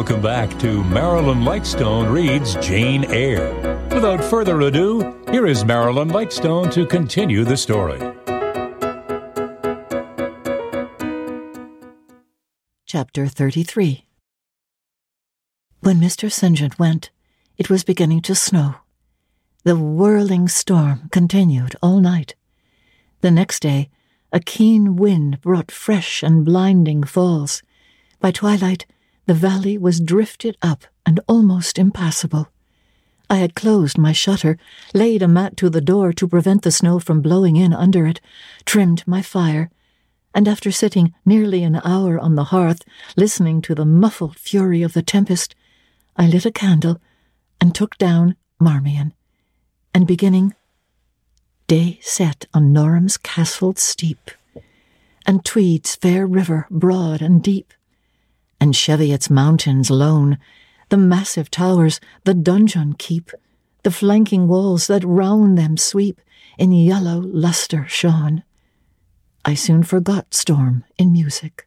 welcome back to Marilyn Lightstone Reads Jane Eyre. Without further ado, here is Marilyn Lightstone to continue the story. Chapter 33 When Mr. St. John went, it was beginning to snow. The whirling storm continued all night. The next day, a keen wind brought fresh and blinding falls. By twilight, the valley was drifted up and almost impassable. I had closed my shutter, laid a mat to the door to prevent the snow from blowing in under it, trimmed my fire, and after sitting nearly an hour on the hearth, listening to the muffled fury of the tempest, I lit a candle and took down Marmion, and beginning, Day set on Norham's castled steep, and Tweed's fair river broad and deep, and Cheviot's mountains lone, the massive towers the donjon keep, the flanking walls that round them sweep in yellow lustre shone. I soon forgot storm in music.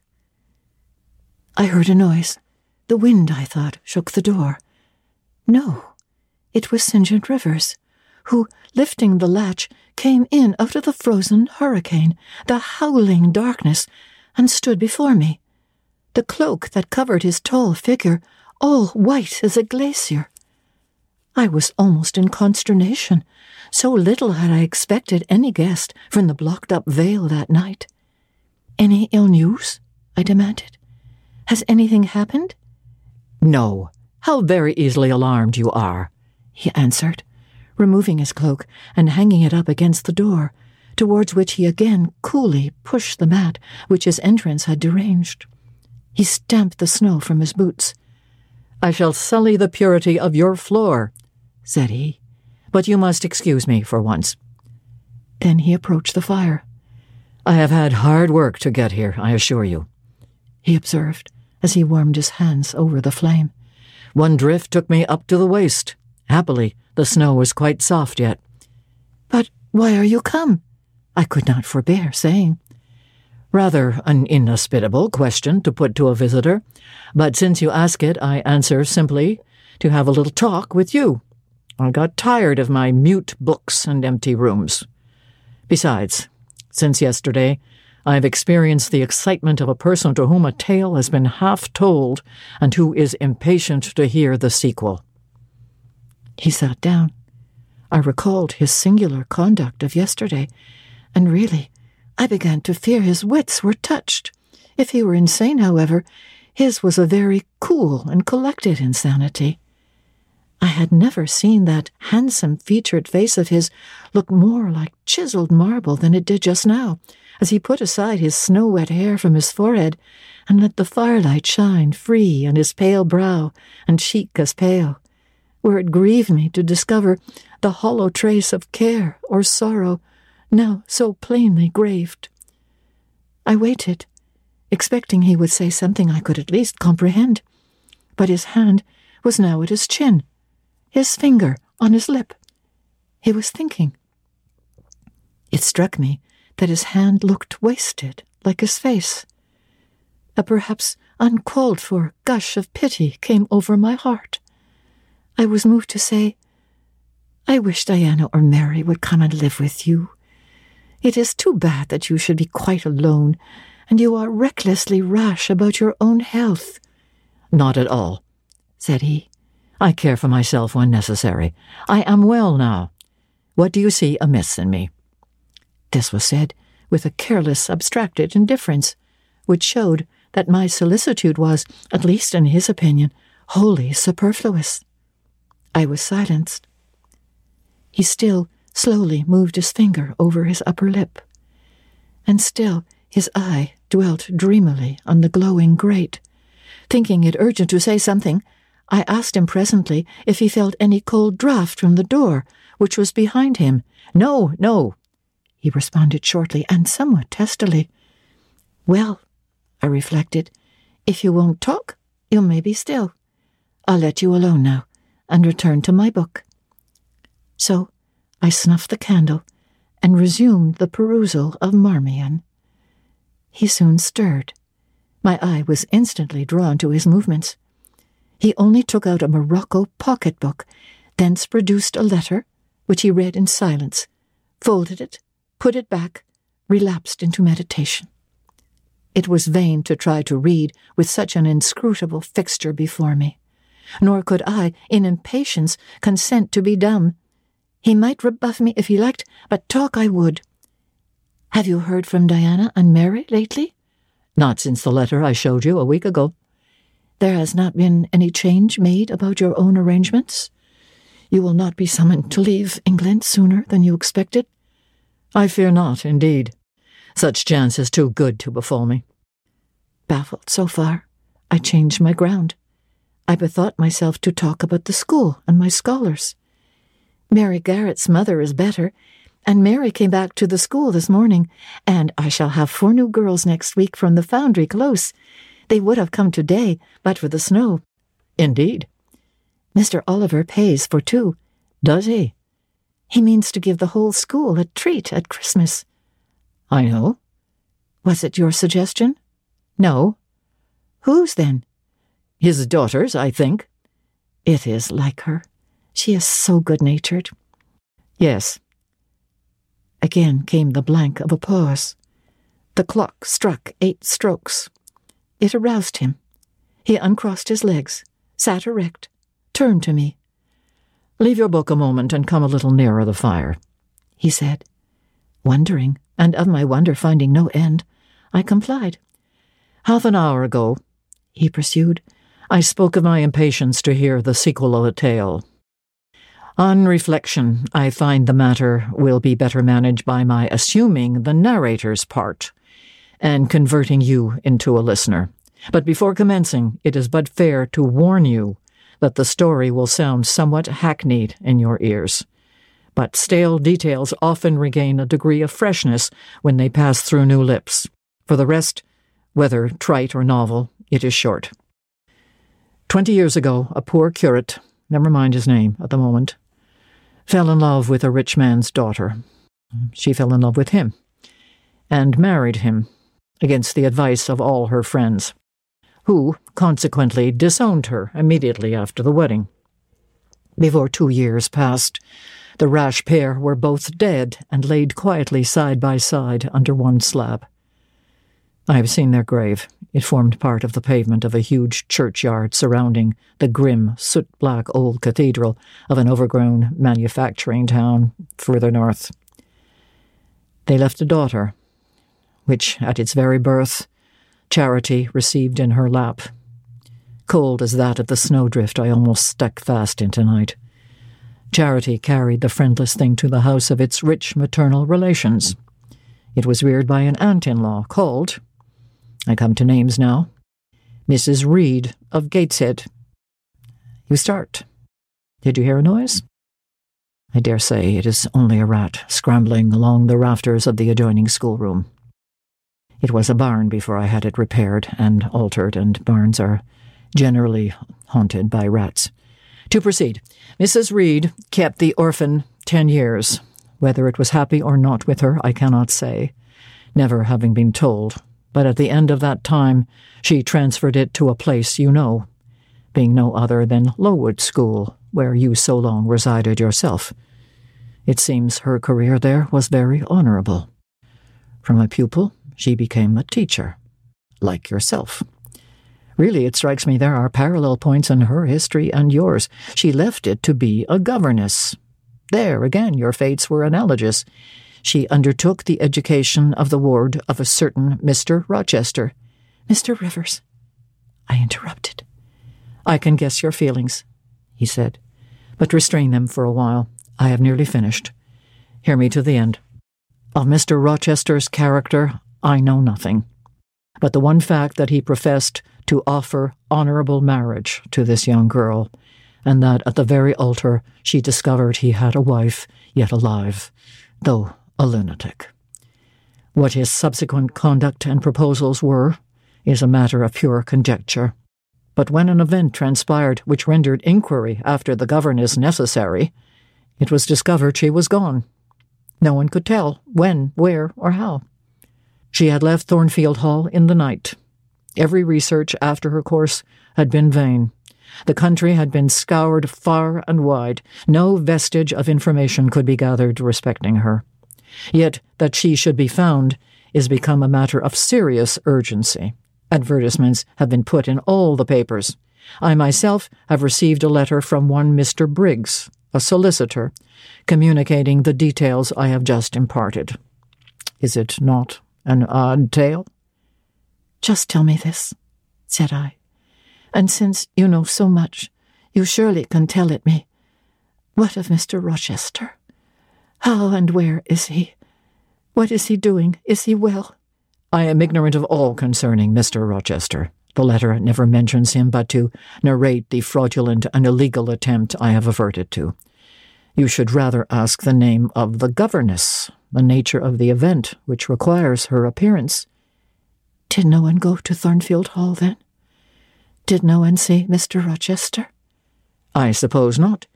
I heard a noise. The wind, I thought, shook the door. No, it was St. John Rivers, who, lifting the latch, came in out of the frozen hurricane, the howling darkness, and stood before me the cloak that covered his tall figure all white as a glacier. I was almost in consternation. So little had I expected any guest from the blocked up vale that night. Any ill news? I demanded. Has anything happened? No. How very easily alarmed you are, he answered, removing his cloak and hanging it up against the door, towards which he again coolly pushed the mat which his entrance had deranged. He stamped the snow from his boots. I shall sully the purity of your floor, said he, but you must excuse me for once. Then he approached the fire. I have had hard work to get here, I assure you, he observed as he warmed his hands over the flame. One drift took me up to the waist. Happily, the snow was quite soft yet. But why are you come? I could not forbear saying. Rather an inhospitable question to put to a visitor, but since you ask it, I answer simply to have a little talk with you. I got tired of my mute books and empty rooms. Besides, since yesterday, I have experienced the excitement of a person to whom a tale has been half told and who is impatient to hear the sequel. He sat down. I recalled his singular conduct of yesterday, and really, I began to fear his wits were touched. If he were insane, however, his was a very cool and collected insanity. I had never seen that handsome featured face of his look more like chiseled marble than it did just now, as he put aside his snow wet hair from his forehead and let the firelight shine free on his pale brow and cheek as pale, where it grieved me to discover the hollow trace of care or sorrow now so plainly graved. I waited, expecting he would say something I could at least comprehend, but his hand was now at his chin, his finger on his lip. He was thinking. It struck me that his hand looked wasted, like his face. A perhaps uncalled for gush of pity came over my heart. I was moved to say, I wish Diana or Mary would come and live with you. It is too bad that you should be quite alone, and you are recklessly rash about your own health. Not at all, said he. I care for myself when necessary. I am well now. What do you see amiss in me? This was said with a careless, abstracted indifference, which showed that my solicitude was, at least in his opinion, wholly superfluous. I was silenced. He still slowly moved his finger over his upper lip. And still his eye dwelt dreamily on the glowing grate. Thinking it urgent to say something, I asked him presently if he felt any cold draught from the door, which was behind him. No, no, he responded shortly and somewhat testily. Well, I reflected, if you won't talk, you may be still. I'll let you alone now, and return to my book. So I snuffed the candle and resumed the perusal of Marmion. He soon stirred. My eye was instantly drawn to his movements. He only took out a Morocco pocketbook, thence produced a letter, which he read in silence, folded it, put it back, relapsed into meditation. It was vain to try to read with such an inscrutable fixture before me, nor could I, in impatience, consent to be dumb. He might rebuff me if he liked, but talk I would. Have you heard from Diana and Mary lately? Not since the letter I showed you a week ago. There has not been any change made about your own arrangements? You will not be summoned to leave England sooner than you expected? I fear not, indeed. Such chance is too good to befall me. Baffled so far, I changed my ground. I bethought myself to talk about the school and my scholars. Mary Garrett's mother is better, and Mary came back to the school this morning, and I shall have four new girls next week from the foundry close. They would have come today, but for the snow. Indeed. Mr. Oliver pays for two. Does he? He means to give the whole school a treat at Christmas. I know. Was it your suggestion? No. Whose then? His daughter's, I think. It is like her. She is so good natured. Yes. Again came the blank of a pause. The clock struck eight strokes. It aroused him. He uncrossed his legs, sat erect, turned to me. Leave your book a moment and come a little nearer the fire, he said. Wondering, and of my wonder finding no end, I complied. Half an hour ago, he pursued, I spoke of my impatience to hear the sequel of a tale. On reflection, I find the matter will be better managed by my assuming the narrator's part and converting you into a listener. But before commencing, it is but fair to warn you that the story will sound somewhat hackneyed in your ears. But stale details often regain a degree of freshness when they pass through new lips. For the rest, whether trite or novel, it is short. Twenty years ago, a poor curate, never mind his name at the moment, fell in love with a rich man's daughter. She fell in love with him and married him against the advice of all her friends who, consequently, disowned her immediately after the wedding. Before two years passed, the rash pair were both dead and laid quietly side by side under one slab. I have seen their grave. It formed part of the pavement of a huge churchyard surrounding the grim, soot black old cathedral of an overgrown manufacturing town further north. They left a daughter, which, at its very birth, Charity received in her lap. Cold as that of the snowdrift I almost stuck fast in tonight. Charity carried the friendless thing to the house of its rich maternal relations. It was reared by an aunt in law called, I come to names now, Mrs. Reed of Gateshead. You start. Did you hear a noise? I dare say it is only a rat scrambling along the rafters of the adjoining schoolroom. It was a barn before I had it repaired and altered, and barns are generally haunted by rats. To proceed, Mrs. Reed kept the orphan ten years. Whether it was happy or not with her, I cannot say, never having been told. But at the end of that time, she transferred it to a place you know, being no other than Lowood School, where you so long resided yourself. It seems her career there was very honorable. From a pupil, she became a teacher, like yourself. Really, it strikes me there are parallel points in her history and yours. She left it to be a governess. There, again, your fates were analogous. She undertook the education of the ward of a certain Mr. Rochester. Mr. Rivers, I interrupted. I can guess your feelings, he said, but restrain them for a while. I have nearly finished. Hear me to the end. Of Mr. Rochester's character, I know nothing. But the one fact that he professed to offer honorable marriage to this young girl, and that at the very altar she discovered he had a wife yet alive, though a lunatic. What his subsequent conduct and proposals were is a matter of pure conjecture. But when an event transpired which rendered inquiry after the governess necessary, it was discovered she was gone. No one could tell when, where, or how. She had left Thornfield Hall in the night. Every research after her course had been vain. The country had been scoured far and wide. No vestige of information could be gathered respecting her. Yet that she should be found is become a matter of serious urgency. Advertisements have been put in all the papers. I myself have received a letter from one Mr. Briggs, a solicitor, communicating the details I have just imparted. Is it not an odd tale? Just tell me this, said I. And since you know so much, you surely can tell it me. What of Mr. Rochester? How and where is he? What is he doing? Is he well? I am ignorant of all concerning Mr. Rochester. The letter never mentions him but to narrate the fraudulent and illegal attempt I have averted to. You should rather ask the name of the governess, the nature of the event which requires her appearance. Did no one go to Thornfield Hall then? Did no one see Mr. Rochester? I suppose not.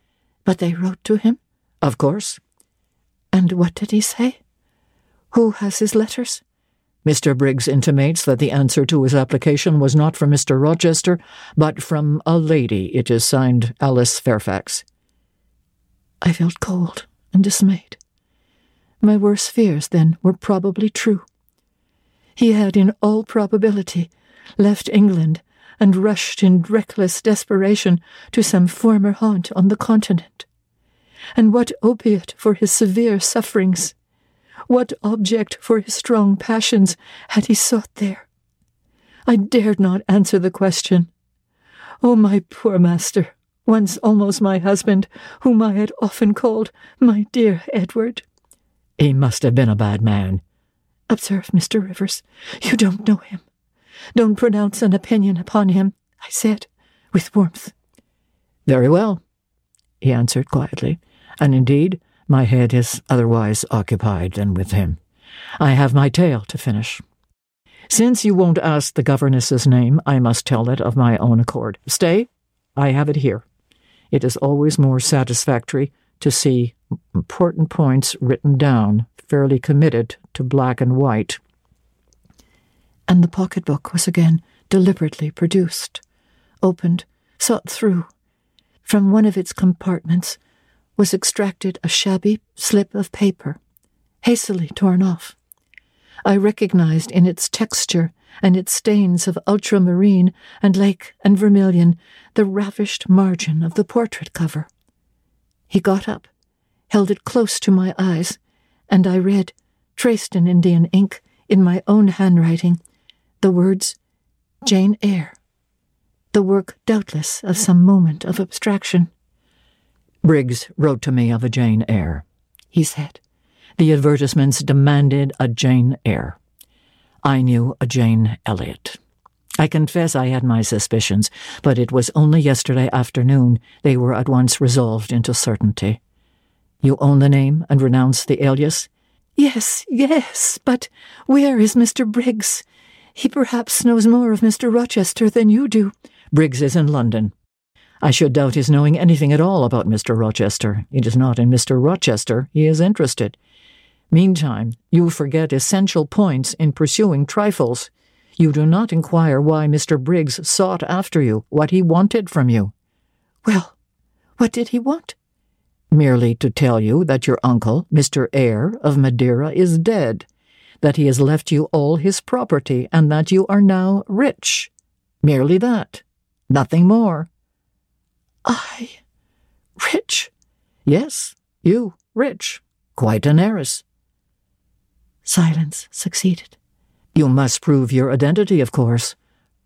But they wrote to him? Of course. And what did he say? Who has his letters? Mr. Briggs intimates that the answer to his application was not from Mr. Rochester, but from a lady. It is signed Alice Fairfax. I felt cold and dismayed. My worst fears, then, were probably true. He had, in all probability, left England and rushed in reckless desperation to some former haunt on the continent. And what opiate for his severe sufferings? What object for his strong passions had he sought there? I dared not answer the question. Oh, my poor master, once almost my husband, whom I had often called my dear Edward. He must have been a bad man. Observe, Mr. Rivers, you don't know him. Don't pronounce an opinion upon him, I said, with warmth. Very well, he answered quietly, and indeed my head is otherwise occupied than with him. I have my tale to finish. Since you won't ask the governess's name, I must tell it of my own accord. Stay, I have it here. It is always more satisfactory to see important points written down, fairly committed to black and white. And the pocketbook was again deliberately produced, opened, sought through. From one of its compartments was extracted a shabby slip of paper, hastily torn off. I recognized in its texture and its stains of ultramarine and lake and vermilion the ravished margin of the portrait cover. He got up, held it close to my eyes, and I read, traced in Indian ink, in my own handwriting, the words Jane Eyre, the work doubtless of some moment of abstraction. Briggs wrote to me of a Jane Eyre, he said. The advertisements demanded a Jane Eyre. I knew a Jane Elliot. I confess I had my suspicions, but it was only yesterday afternoon they were at once resolved into certainty. You own the name and renounce the alias? Yes, yes, but where is Mr. Briggs? He perhaps knows more of Mr. Rochester than you do. Briggs is in London. I should doubt his knowing anything at all about Mr. Rochester. It is not in Mr. Rochester he is interested. Meantime, you forget essential points in pursuing trifles. You do not inquire why Mr. Briggs sought after you, what he wanted from you. Well, what did he want? Merely to tell you that your uncle, Mr. Eyre of Madeira, is dead, that he has left you all his property, and that you are now rich. Merely that. Nothing more. I. rich? Yes, you, rich. Quite an heiress. Silence succeeded. You must prove your identity, of course,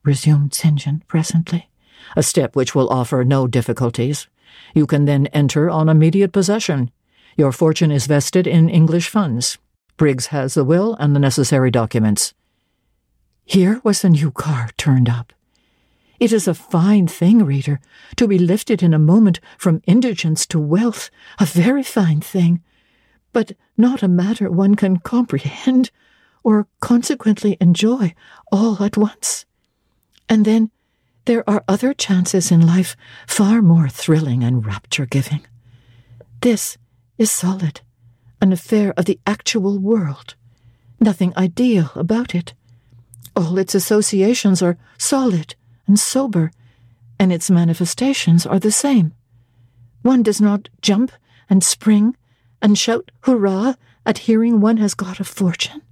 resumed St. John presently. A step which will offer no difficulties. You can then enter on immediate possession. Your fortune is vested in English funds. Briggs has the will and the necessary documents. Here was a new car turned up. It is a fine thing, reader, to be lifted in a moment from indigence to wealth, a very fine thing, but not a matter one can comprehend or consequently enjoy all at once. And then there are other chances in life far more thrilling and rapture giving. This is solid, an affair of the actual world, nothing ideal about it. All its associations are solid and sober, and its manifestations are the same. One does not jump and spring and shout hurrah at hearing one has got a fortune.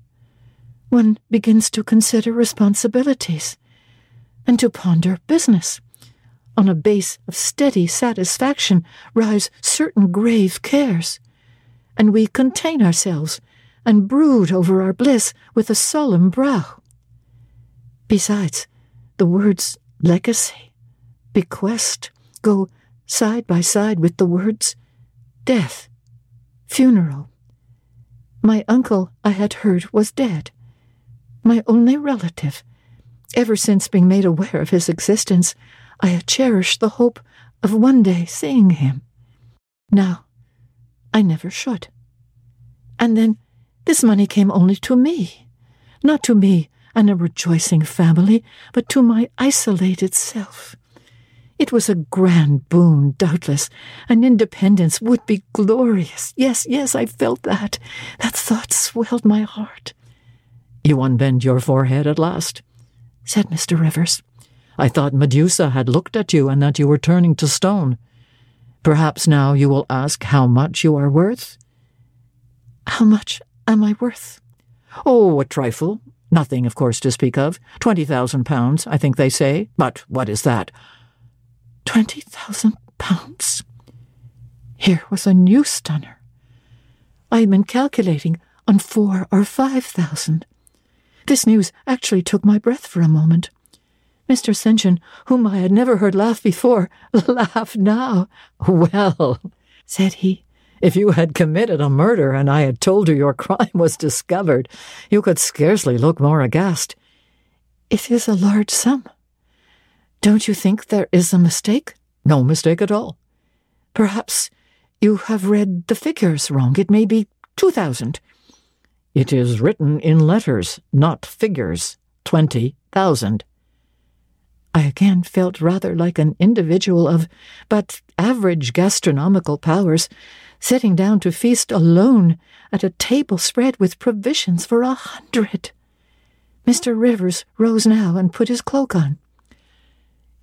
One begins to consider responsibilities and to ponder business. On a base of steady satisfaction rise certain grave cares, and we contain ourselves and brood over our bliss with a solemn brow. Besides, the words legacy, bequest go side by side with the words death, funeral. My uncle, I had heard, was dead. My only relative. Ever since being made aware of his existence, I had cherished the hope of one day seeing him. Now, I never should. And then this money came only to me. Not to me and a rejoicing family, but to my isolated self. It was a grand boon, doubtless, and independence would be glorious. Yes, yes, I felt that. That thought swelled my heart. You unbend your forehead at last, said Mr. Rivers. I thought Medusa had looked at you and that you were turning to stone. Perhaps now you will ask how much you are worth? How much am I worth? Oh, a trifle. Nothing, of course, to speak of. Twenty thousand pounds, I think they say. But what is that? Twenty thousand pounds? Here was a new stunner. I had been calculating on four or five thousand. This news actually took my breath for a moment. Mr. St. John, whom I had never heard laugh before, laughed now. Well, said he, if you had committed a murder and I had told you your crime was discovered, you could scarcely look more aghast. It is a large sum. Don't you think there is a mistake? No mistake at all. Perhaps you have read the figures wrong. It may be two thousand. It is written in letters, not figures. Twenty thousand. I again felt rather like an individual of but average gastronomical powers, sitting down to feast alone at a table spread with provisions for a hundred. Mr. Rivers rose now and put his cloak on.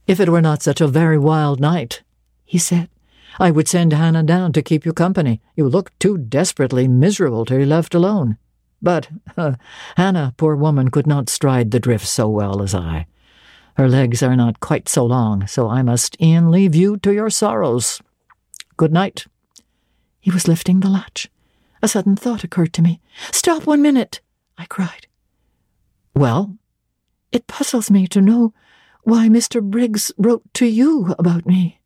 If it were not such a very wild night, he said, I would send Hannah down to keep you company. You look too desperately miserable to be left alone. But uh, Hannah, poor woman, could not stride the drift so well as I. Her legs are not quite so long, so I must e'en leave you to your sorrows. Good night. He was lifting the latch. A sudden thought occurred to me. Stop one minute, I cried. Well? It puzzles me to know why Mr. Briggs wrote to you about me,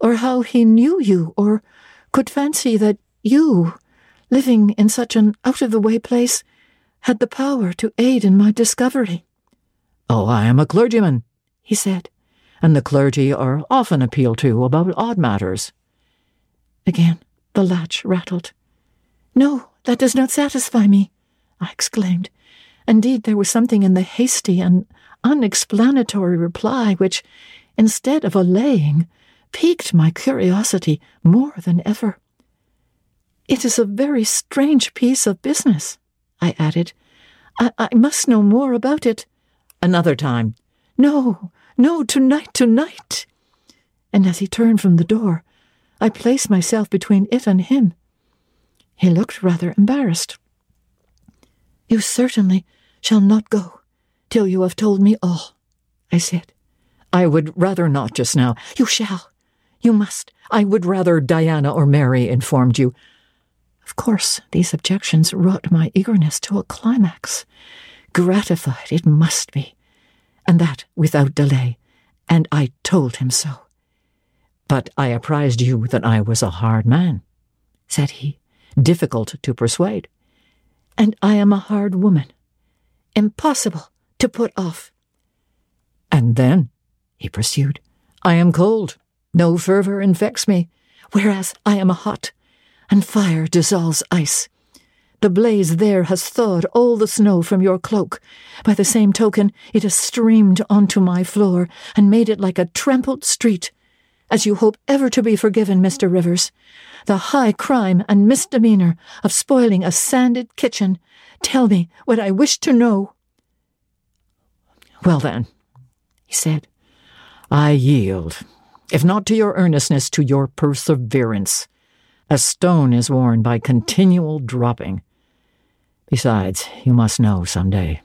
or how he knew you, or could fancy that you, living in such an out of the way place, had the power to aid in my discovery. Oh, I am a clergyman, he said, and the clergy are often appealed to about odd matters. Again the latch rattled. No, that does not satisfy me, I exclaimed. Indeed, there was something in the hasty and unexplanatory reply which, instead of allaying, piqued my curiosity more than ever. It is a very strange piece of business, I added. I, I must know more about it. Another time. No, no, tonight, tonight. And as he turned from the door, I placed myself between it and him. He looked rather embarrassed. You certainly shall not go till you have told me all, I said. I would rather not just now. You shall. You must. I would rather Diana or Mary informed you. Of course, these objections wrought my eagerness to a climax. Gratified it must be, and that without delay, and I told him so. But I apprised you that I was a hard man, said he, difficult to persuade. And I am a hard woman, impossible to put off. And then, he pursued, I am cold, no fervour infects me, whereas I am hot, and fire dissolves ice. The blaze there has thawed all the snow from your cloak. By the same token, it has streamed onto my floor and made it like a trampled street. As you hope ever to be forgiven, Mr. Rivers, the high crime and misdemeanor of spoiling a sanded kitchen, tell me what I wish to know. Well, then, he said, I yield, if not to your earnestness, to your perseverance. A stone is worn by continual dropping. Besides, you must know some day,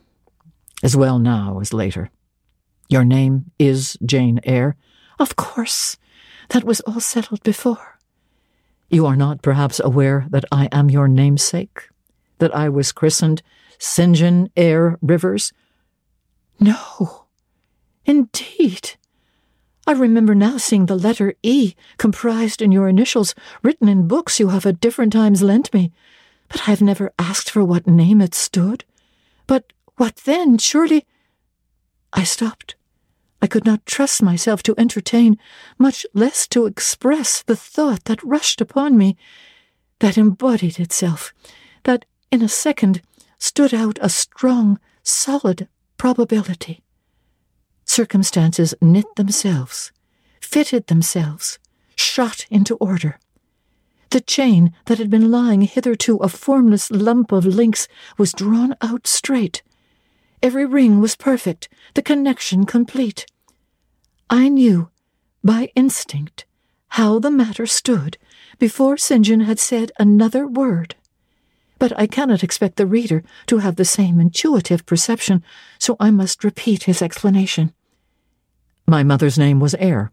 as well now as later. Your name is Jane Eyre? Of course. That was all settled before. You are not perhaps aware that I am your namesake? That I was christened St. John Eyre Rivers? No. Indeed. I remember now seeing the letter E comprised in your initials written in books you have at different times lent me, but I have never asked for what name it stood. But what then? Surely. I stopped. I could not trust myself to entertain, much less to express, the thought that rushed upon me, that embodied itself, that in a second stood out a strong, solid probability. Circumstances knit themselves, fitted themselves, shot into order. The chain that had been lying hitherto a formless lump of links was drawn out straight. Every ring was perfect, the connection complete. I knew, by instinct, how the matter stood before St. John had said another word. But I cannot expect the reader to have the same intuitive perception, so I must repeat his explanation. My mother's name was Eyre.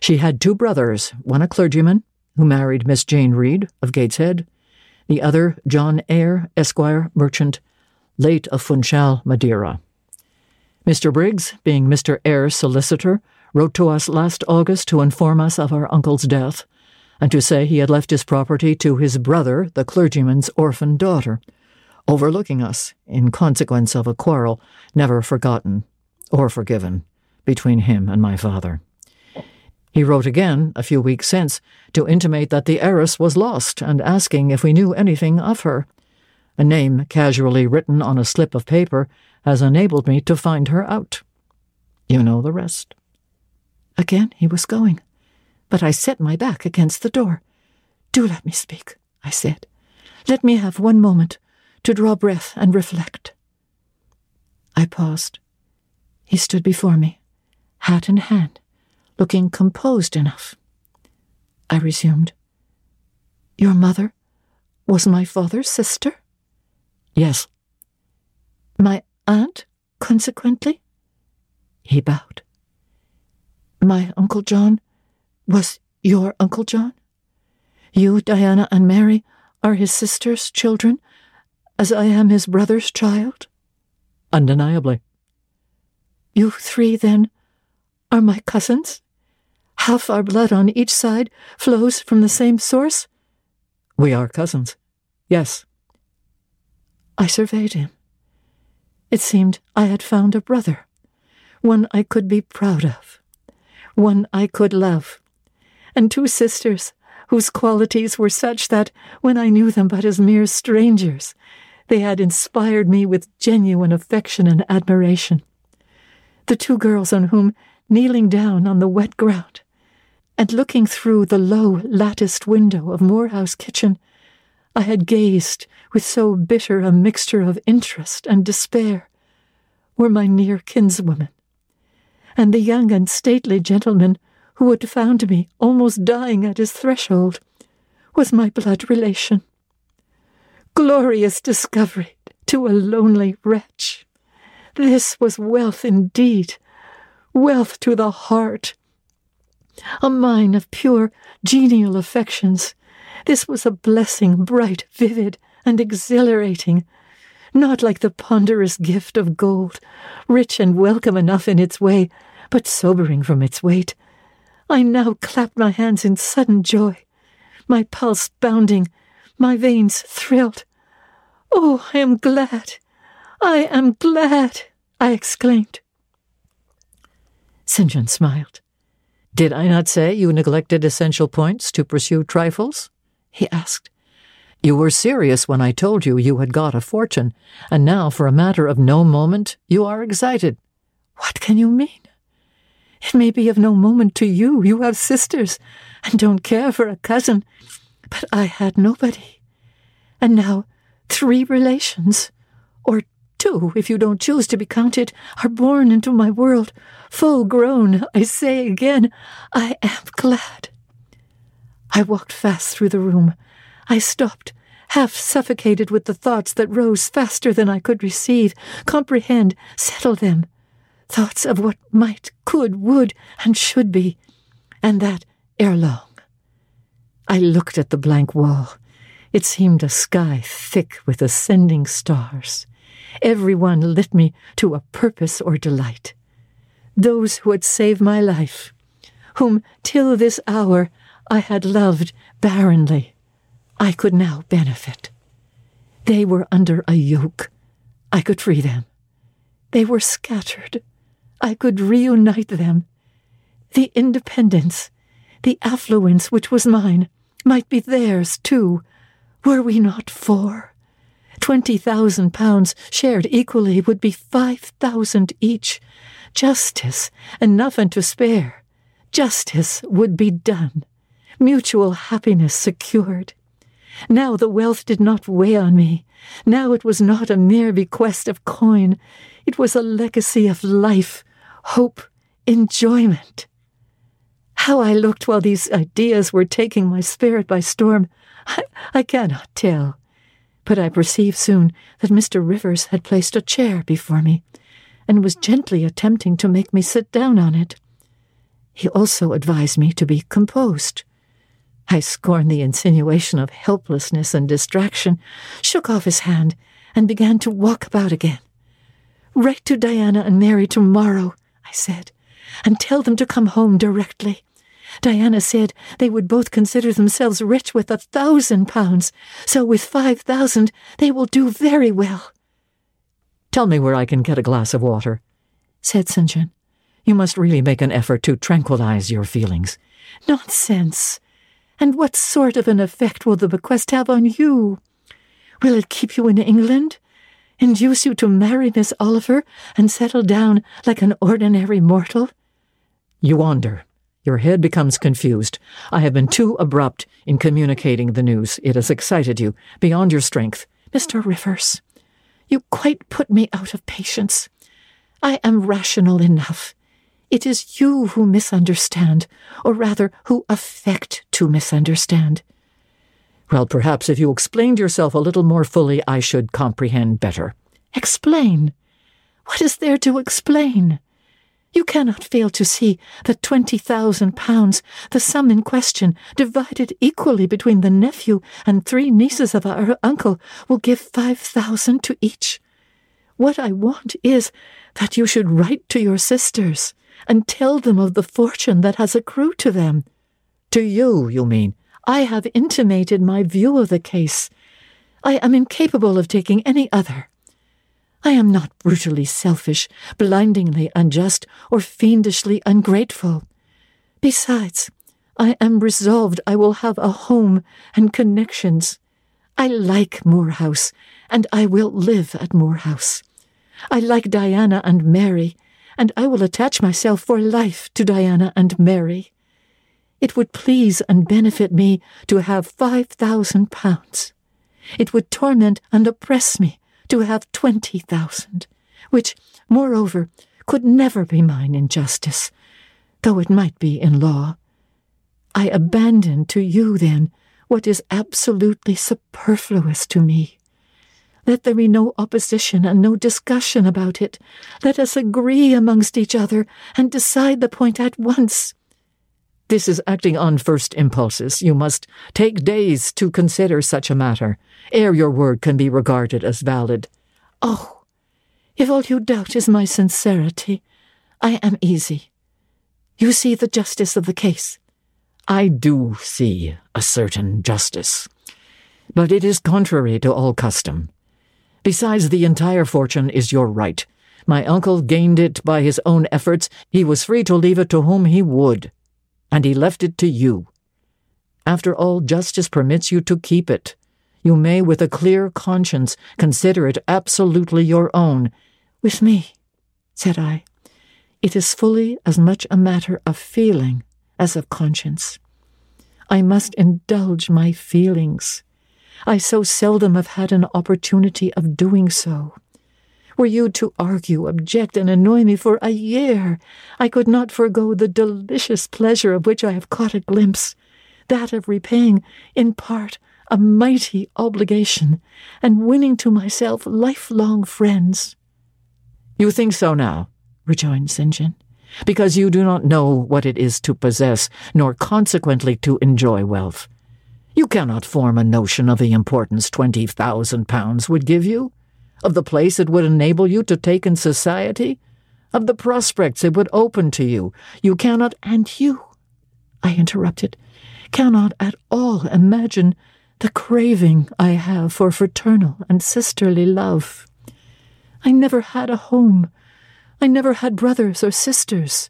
She had two brothers, one a clergyman, who married Miss Jane Reed of Gateshead, the other John Eyre, Esquire, merchant, late of Funchal, Madeira. Mr. Briggs, being Mr. Eyre's solicitor, wrote to us last August to inform us of our uncle's death, and to say he had left his property to his brother, the clergyman's orphan daughter, overlooking us in consequence of a quarrel never forgotten or forgiven between him and my father. He wrote again, a few weeks since, to intimate that the heiress was lost and asking if we knew anything of her. A name casually written on a slip of paper has enabled me to find her out. You know the rest. Again he was going, but I set my back against the door. Do let me speak, I said. Let me have one moment to draw breath and reflect. I paused. He stood before me, hat in hand looking composed enough. I resumed. Your mother was my father's sister? Yes. My aunt, consequently? He bowed. My Uncle John was your Uncle John? You, Diana, and Mary are his sister's children, as I am his brother's child? Undeniably. You three, then, are my cousins? half our blood on each side flows from the same source? We are cousins. Yes. I surveyed him. It seemed I had found a brother, one I could be proud of, one I could love, and two sisters whose qualities were such that, when I knew them but as mere strangers, they had inspired me with genuine affection and admiration. The two girls on whom, kneeling down on the wet ground, and looking through the low latticed window of Moor House kitchen, I had gazed with so bitter a mixture of interest and despair, were my near kinswoman, and the young and stately gentleman who had found me almost dying at his threshold was my blood relation. Glorious discovery to a lonely wretch! This was wealth indeed, wealth to the heart a mine of pure, genial affections. This was a blessing, bright, vivid, and exhilarating, not like the ponderous gift of gold, rich and welcome enough in its way, but sobering from its weight. I now clapped my hands in sudden joy, my pulse bounding, my veins thrilled. Oh, I am glad! I am glad! I exclaimed. St. John smiled. Did I not say you neglected essential points to pursue trifles? He asked. You were serious when I told you you had got a fortune, and now, for a matter of no moment, you are excited. What can you mean? It may be of no moment to you. You have sisters, and don't care for a cousin. But I had nobody. And now, three relations, or two, if you don't choose to be counted, are born into my world, full grown. I say again, I am glad. I walked fast through the room. I stopped, half suffocated with the thoughts that rose faster than I could receive, comprehend, settle them. Thoughts of what might, could, would, and should be, and that ere long. I looked at the blank wall. It seemed a sky thick with ascending stars. Every one lit me to a purpose or delight. Those who had saved my life, whom till this hour I had loved barrenly, I could now benefit. They were under a yoke. I could free them. They were scattered. I could reunite them. The independence, the affluence which was mine, might be theirs too. Were we not four? Twenty thousand pounds shared equally would be five thousand each. Justice, enough and to spare. Justice would be done. Mutual happiness secured. Now the wealth did not weigh on me. Now it was not a mere bequest of coin. It was a legacy of life, hope, enjoyment. How I looked while these ideas were taking my spirit by storm, I, I cannot tell. But I perceived soon that Mr. Rivers had placed a chair before me, and was gently attempting to make me sit down on it. He also advised me to be composed. I scorned the insinuation of helplessness and distraction, shook off his hand, and began to walk about again. Write to Diana and Mary tomorrow, I said, and tell them to come home directly. Diana said they would both consider themselves rich with a thousand pounds, so with five thousand they will do very well. Tell me where I can get a glass of water, said St. John. You must really make an effort to tranquilize your feelings. Nonsense! And what sort of an effect will the bequest have on you? Will it keep you in England? Induce you to marry Miss Oliver and settle down like an ordinary mortal? You wander, your head becomes confused. I have been too abrupt in communicating the news. It has excited you beyond your strength. Mr. Rivers, you quite put me out of patience. I am rational enough. It is you who misunderstand, or rather, who affect to misunderstand. Well, perhaps if you explained yourself a little more fully, I should comprehend better. Explain? What is there to explain? You cannot fail to see that twenty thousand pounds, the sum in question, divided equally between the nephew and three nieces of our uncle, will give five thousand to each. What I want is that you should write to your sisters and tell them of the fortune that has accrued to them. To you, you mean? I have intimated my view of the case. I am incapable of taking any other. I am not brutally selfish, blindingly unjust, or fiendishly ungrateful. Besides, I am resolved I will have a home and connections. I like Moor House, and I will live at Moor House. I like Diana and Mary, and I will attach myself for life to Diana and Mary. It would please and benefit me to have five thousand pounds. It would torment and oppress me to have twenty thousand, which, moreover, could never be mine in justice, though it might be in law. I abandon to you, then, what is absolutely superfluous to me. Let there be no opposition and no discussion about it. Let us agree amongst each other and decide the point at once. This is acting on first impulses. You must take days to consider such a matter, ere your word can be regarded as valid. Oh, if all you doubt is my sincerity, I am easy. You see the justice of the case. I do see a certain justice, but it is contrary to all custom. Besides, the entire fortune is your right. My uncle gained it by his own efforts. He was free to leave it to whom he would and he left it to you. After all, justice permits you to keep it. You may, with a clear conscience, consider it absolutely your own. With me, said I, it is fully as much a matter of feeling as of conscience. I must indulge my feelings. I so seldom have had an opportunity of doing so. Were you to argue, object, and annoy me for a year, I could not forego the delicious pleasure of which I have caught a glimpse, that of repaying, in part, a mighty obligation, and winning to myself lifelong friends. You think so now, rejoined St. John, because you do not know what it is to possess, nor consequently to enjoy wealth. You cannot form a notion of the importance twenty thousand pounds would give you of the place it would enable you to take in society, of the prospects it would open to you. You cannot, and you, I interrupted, cannot at all imagine the craving I have for fraternal and sisterly love. I never had a home. I never had brothers or sisters.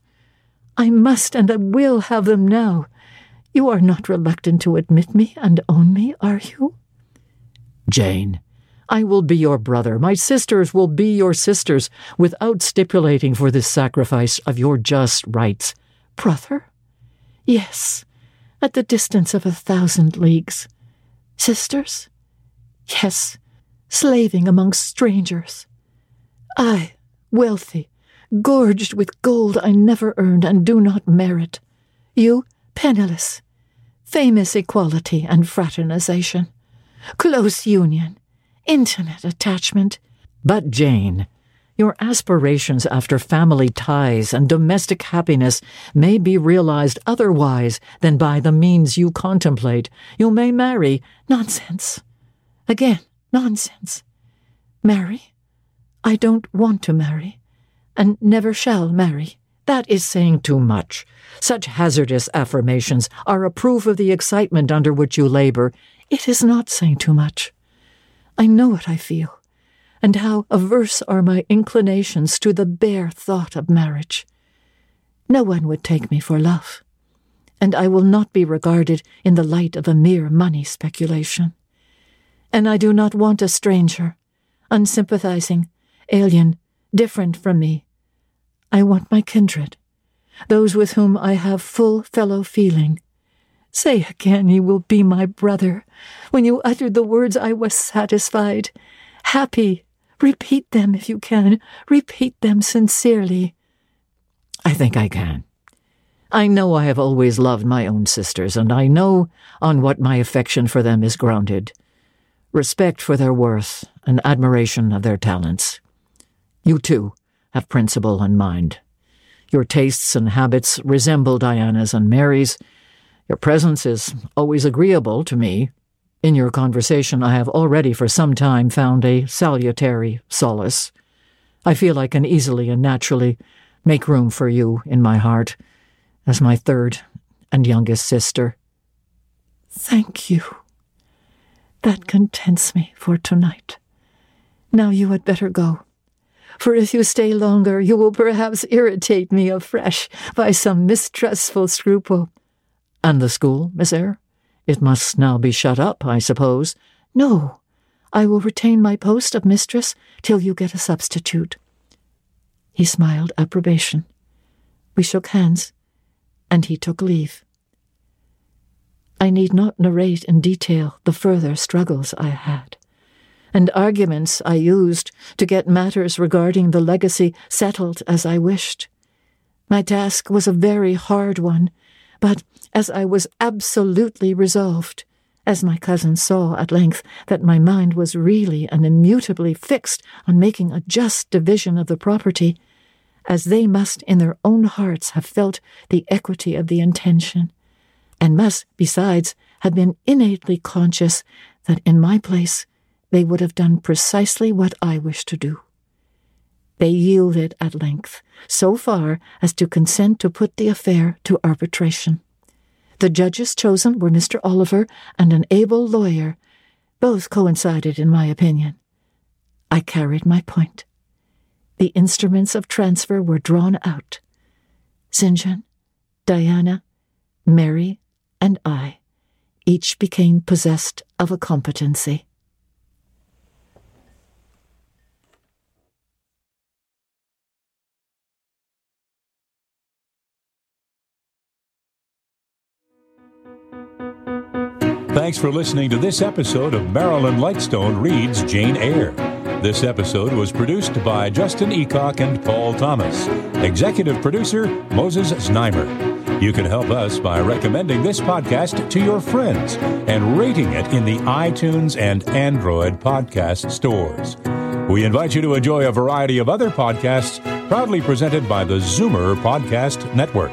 I must and I will have them now. You are not reluctant to admit me and own me, are you? Jane, I will be your brother. My sisters will be your sisters, without stipulating for this sacrifice of your just rights. Brother? Yes, at the distance of a thousand leagues. Sisters? Yes, slaving among strangers. I, wealthy, gorged with gold I never earned and do not merit. You, penniless. Famous equality and fraternization. Close union intimate attachment. But, Jane, your aspirations after family ties and domestic happiness may be realized otherwise than by the means you contemplate. You may marry. Nonsense. Again, nonsense. Marry? I don't want to marry, and never shall marry. That is saying too much. Such hazardous affirmations are a proof of the excitement under which you labor. It is not saying too much. I know what I feel, and how averse are my inclinations to the bare thought of marriage. No one would take me for love, and I will not be regarded in the light of a mere money speculation. And I do not want a stranger, unsympathizing, alien, different from me. I want my kindred, those with whom I have full fellow feeling, Say again you will be my brother. When you uttered the words, I was satisfied. Happy. Repeat them if you can. Repeat them sincerely. I think I can. I know I have always loved my own sisters, and I know on what my affection for them is grounded respect for their worth and admiration of their talents. You, too, have principle and mind. Your tastes and habits resemble Diana's and Mary's, your presence is always agreeable to me. In your conversation, I have already for some time found a salutary solace. I feel I can easily and naturally make room for you in my heart as my third and youngest sister. Thank you. That contents me for tonight. Now you had better go, for if you stay longer, you will perhaps irritate me afresh by some mistrustful scruple. And the school, Miss Eyre? It must now be shut up, I suppose. No, I will retain my post of mistress till you get a substitute. He smiled approbation. We shook hands, and he took leave. I need not narrate in detail the further struggles I had, and arguments I used to get matters regarding the legacy settled as I wished. My task was a very hard one, but as I was absolutely resolved, as my cousin saw at length that my mind was really and immutably fixed on making a just division of the property, as they must in their own hearts have felt the equity of the intention, and must, besides, have been innately conscious that in my place they would have done precisely what I wished to do. They yielded at length, so far as to consent to put the affair to arbitration. The judges chosen were Mr. Oliver and an able lawyer. Both coincided in my opinion. I carried my point. The instruments of transfer were drawn out. St. John, Diana, Mary, and I each became possessed of a competency. Thanks for listening to this episode of Marilyn Lightstone Reads Jane Eyre. This episode was produced by Justin Eacock and Paul Thomas. Executive producer Moses Znaimer. You can help us by recommending this podcast to your friends and rating it in the iTunes and Android podcast stores. We invite you to enjoy a variety of other podcasts proudly presented by the Zoomer Podcast Network.